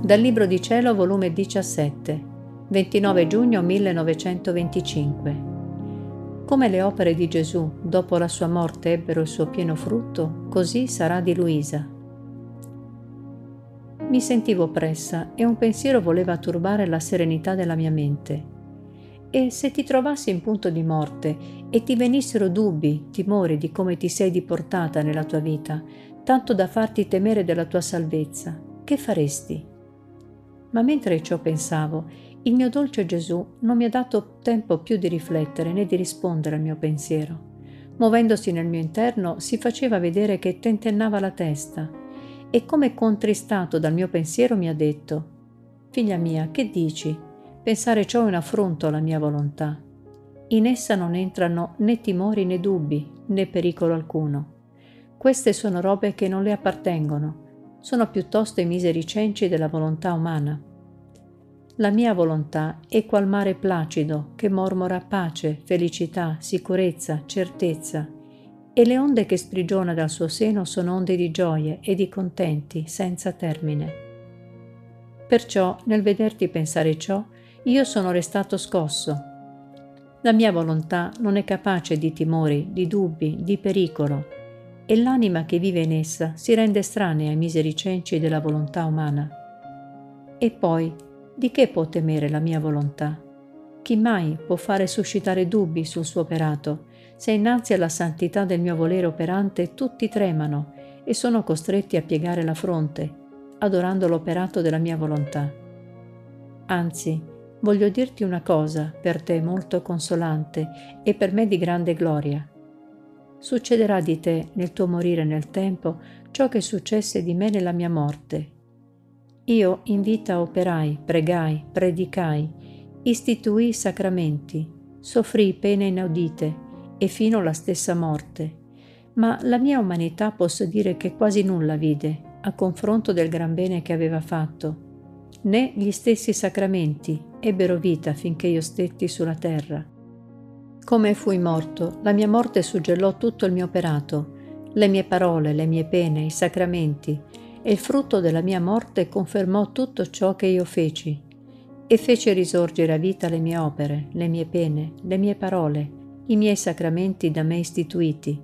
Dal Libro di Cielo, volume 17, 29 giugno 1925. Come le opere di Gesù dopo la sua morte ebbero il suo pieno frutto, così sarà di Luisa. Mi sentivo oppressa e un pensiero voleva turbare la serenità della mia mente. E se ti trovassi in punto di morte e ti venissero dubbi, timori di come ti sei diportata nella tua vita, tanto da farti temere della tua salvezza, che faresti? Ma mentre ciò pensavo, il mio dolce Gesù non mi ha dato tempo più di riflettere né di rispondere al mio pensiero. Muovendosi nel mio interno si faceva vedere che tentennava la testa e come contristato dal mio pensiero mi ha detto Figlia mia, che dici? Pensare ciò è un affronto alla mia volontà. In essa non entrano né timori né dubbi né pericolo alcuno. Queste sono robe che non le appartengono, sono piuttosto i miseri cenci della volontà umana. La mia volontà è qual mare placido che mormora pace, felicità, sicurezza, certezza, e le onde che sprigiona dal suo seno sono onde di gioie e di contenti senza termine. Perciò, nel vederti pensare ciò, io sono restato scosso. La mia volontà non è capace di timori, di dubbi, di pericolo, e l'anima che vive in essa si rende estranea ai miseri cenci della volontà umana. E poi, di che può temere la mia volontà? Chi mai può fare suscitare dubbi sul suo operato, se innanzi alla santità del mio volere operante tutti tremano e sono costretti a piegare la fronte, adorando l'operato della mia volontà? Anzi, voglio dirti una cosa per te molto consolante e per me di grande gloria. Succederà di te nel tuo morire nel tempo ciò che successe di me nella mia morte. Io in vita operai, pregai, predicai, istituii sacramenti, soffrii pene inaudite e fino alla stessa morte, ma la mia umanità posso dire che quasi nulla vide a confronto del gran bene che aveva fatto né gli stessi sacramenti ebbero vita finché io stetti sulla terra. Come fui morto, la mia morte suggellò tutto il mio operato, le mie parole, le mie pene, i sacramenti, e il frutto della mia morte confermò tutto ciò che io feci, e fece risorgere a vita le mie opere, le mie pene, le mie parole, i miei sacramenti da me istituiti,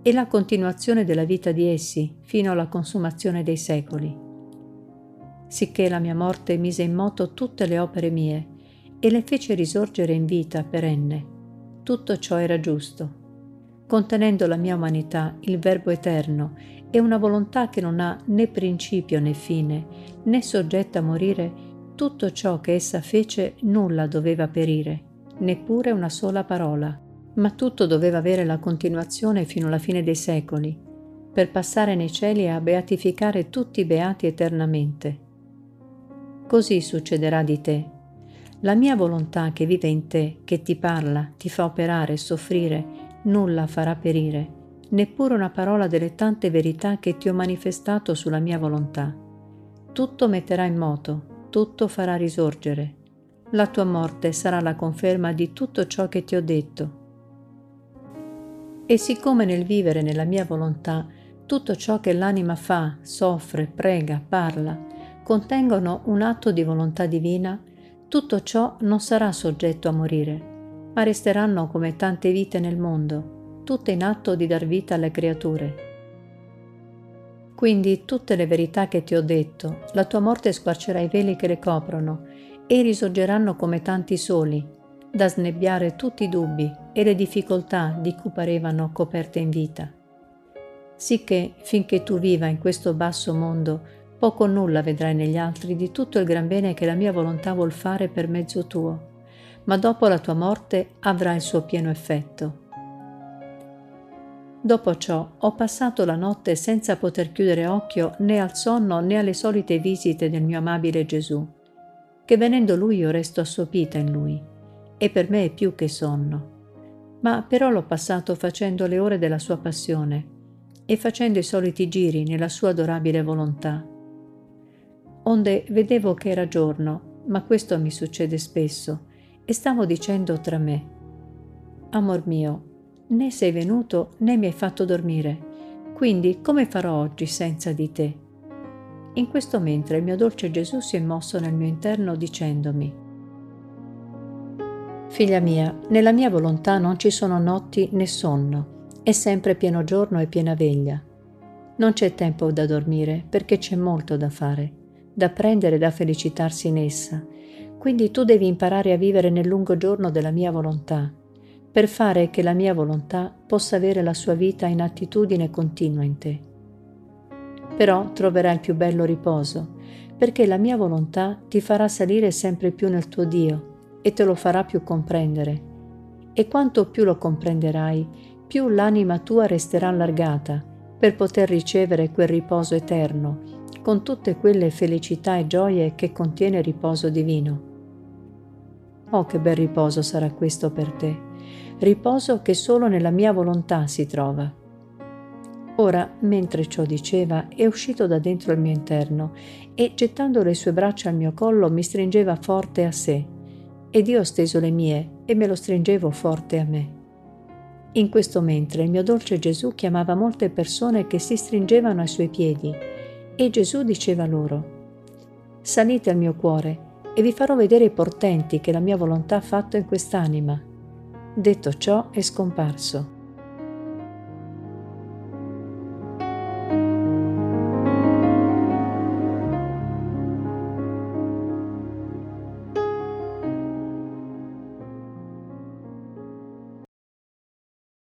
e la continuazione della vita di essi fino alla consumazione dei secoli sicché la mia morte mise in moto tutte le opere mie e le fece risorgere in vita perenne. Tutto ciò era giusto. Contenendo la mia umanità il Verbo eterno e una volontà che non ha né principio né fine, né soggetta a morire, tutto ciò che essa fece nulla doveva perire, neppure una sola parola, ma tutto doveva avere la continuazione fino alla fine dei secoli, per passare nei cieli a beatificare tutti i beati eternamente così succederà di te. La mia volontà che vive in te, che ti parla, ti fa operare e soffrire, nulla farà perire, neppure una parola delle tante verità che ti ho manifestato sulla mia volontà. Tutto metterà in moto, tutto farà risorgere. La tua morte sarà la conferma di tutto ciò che ti ho detto. E siccome nel vivere nella mia volontà tutto ciò che l'anima fa, soffre, prega, parla, contengono un atto di volontà divina, tutto ciò non sarà soggetto a morire, ma resteranno come tante vite nel mondo, tutte in atto di dar vita alle creature. Quindi tutte le verità che ti ho detto, la tua morte squarcerà i veli che le coprono e risorgeranno come tanti soli, da snebbiare tutti i dubbi e le difficoltà di cui parevano coperte in vita. Sicché, finché tu viva in questo basso mondo, poco o nulla vedrai negli altri di tutto il gran bene che la mia volontà vuol fare per mezzo tuo, ma dopo la tua morte avrà il suo pieno effetto. Dopo ciò ho passato la notte senza poter chiudere occhio né al sonno né alle solite visite del mio amabile Gesù, che venendo lui io resto assopita in lui, e per me è più che sonno. Ma però l'ho passato facendo le ore della sua passione e facendo i soliti giri nella sua adorabile volontà onde vedevo che era giorno, ma questo mi succede spesso, e stavo dicendo tra me, Amor mio, né sei venuto né mi hai fatto dormire, quindi come farò oggi senza di te? In questo mentre il mio dolce Gesù si è mosso nel mio interno dicendomi, Figlia mia, nella mia volontà non ci sono notti né sonno, è sempre pieno giorno e piena veglia. Non c'è tempo da dormire perché c'è molto da fare, da prendere e da felicitarsi in essa. Quindi tu devi imparare a vivere nel lungo giorno della mia volontà, per fare che la mia volontà possa avere la sua vita in attitudine continua in te però troverai il più bello riposo, perché la mia volontà ti farà salire sempre più nel tuo Dio e te lo farà più comprendere. E quanto più lo comprenderai, più l'anima tua resterà allargata per poter ricevere quel riposo eterno, con tutte quelle felicità e gioie che contiene il riposo divino. Oh, che bel riposo sarà questo per te, riposo che solo nella mia volontà si trova. Ora, mentre ciò diceva, è uscito da dentro il mio interno e, gettando le sue braccia al mio collo, mi stringeva forte a sé. Ed io ho steso le mie e me lo stringevo forte a me. In questo mentre il mio dolce Gesù chiamava molte persone che si stringevano ai suoi piedi e Gesù diceva loro, Salite al mio cuore e vi farò vedere i portenti che la mia volontà ha fatto in quest'anima. Detto ciò è scomparso